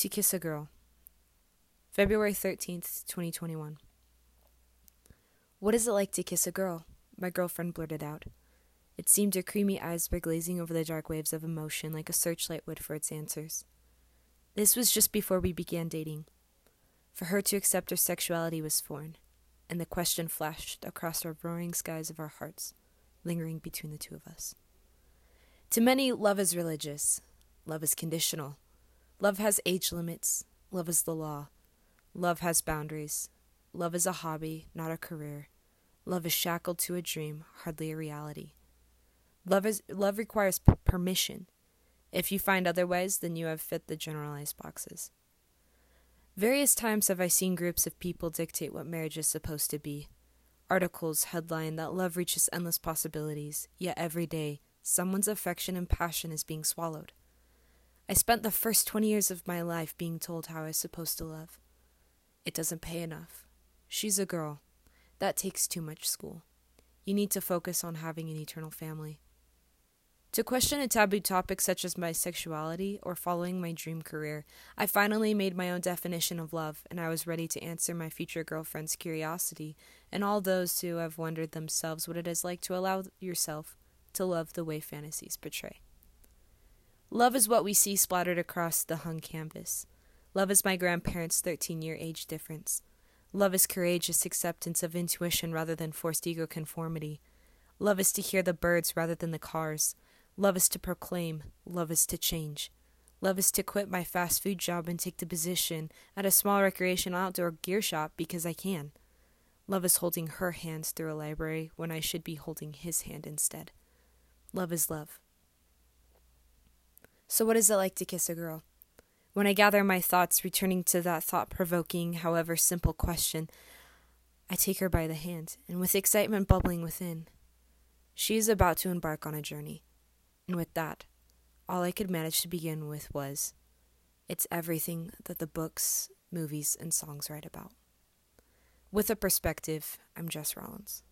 To Kiss a Girl. February 13th, 2021. What is it like to kiss a girl? My girlfriend blurted out. It seemed her creamy eyes were glazing over the dark waves of emotion like a searchlight would for its answers. This was just before we began dating. For her to accept her sexuality was foreign, and the question flashed across our roaring skies of our hearts, lingering between the two of us. To many, love is religious. Love is conditional. Love has age limits. Love is the law. Love has boundaries. Love is a hobby, not a career. Love is shackled to a dream, hardly a reality. Love is love requires p- permission. If you find otherwise, then you have fit the generalized boxes. Various times have I seen groups of people dictate what marriage is supposed to be. Articles headline that love reaches endless possibilities, yet every day someone's affection and passion is being swallowed. I spent the first 20 years of my life being told how I was supposed to love. It doesn't pay enough. She's a girl. That takes too much school. You need to focus on having an eternal family. To question a taboo topic such as my sexuality or following my dream career, I finally made my own definition of love, and I was ready to answer my future girlfriend's curiosity and all those who have wondered themselves what it is like to allow yourself to love the way fantasies portray. Love is what we see splattered across the hung canvas. Love is my grandparents' 13 year age difference. Love is courageous acceptance of intuition rather than forced ego conformity. Love is to hear the birds rather than the cars. Love is to proclaim. Love is to change. Love is to quit my fast food job and take the position at a small recreation outdoor gear shop because I can. Love is holding her hands through a library when I should be holding his hand instead. Love is love. So, what is it like to kiss a girl? When I gather my thoughts, returning to that thought provoking, however simple question, I take her by the hand, and with excitement bubbling within, she is about to embark on a journey. And with that, all I could manage to begin with was it's everything that the books, movies, and songs write about. With a perspective, I'm Jess Rollins.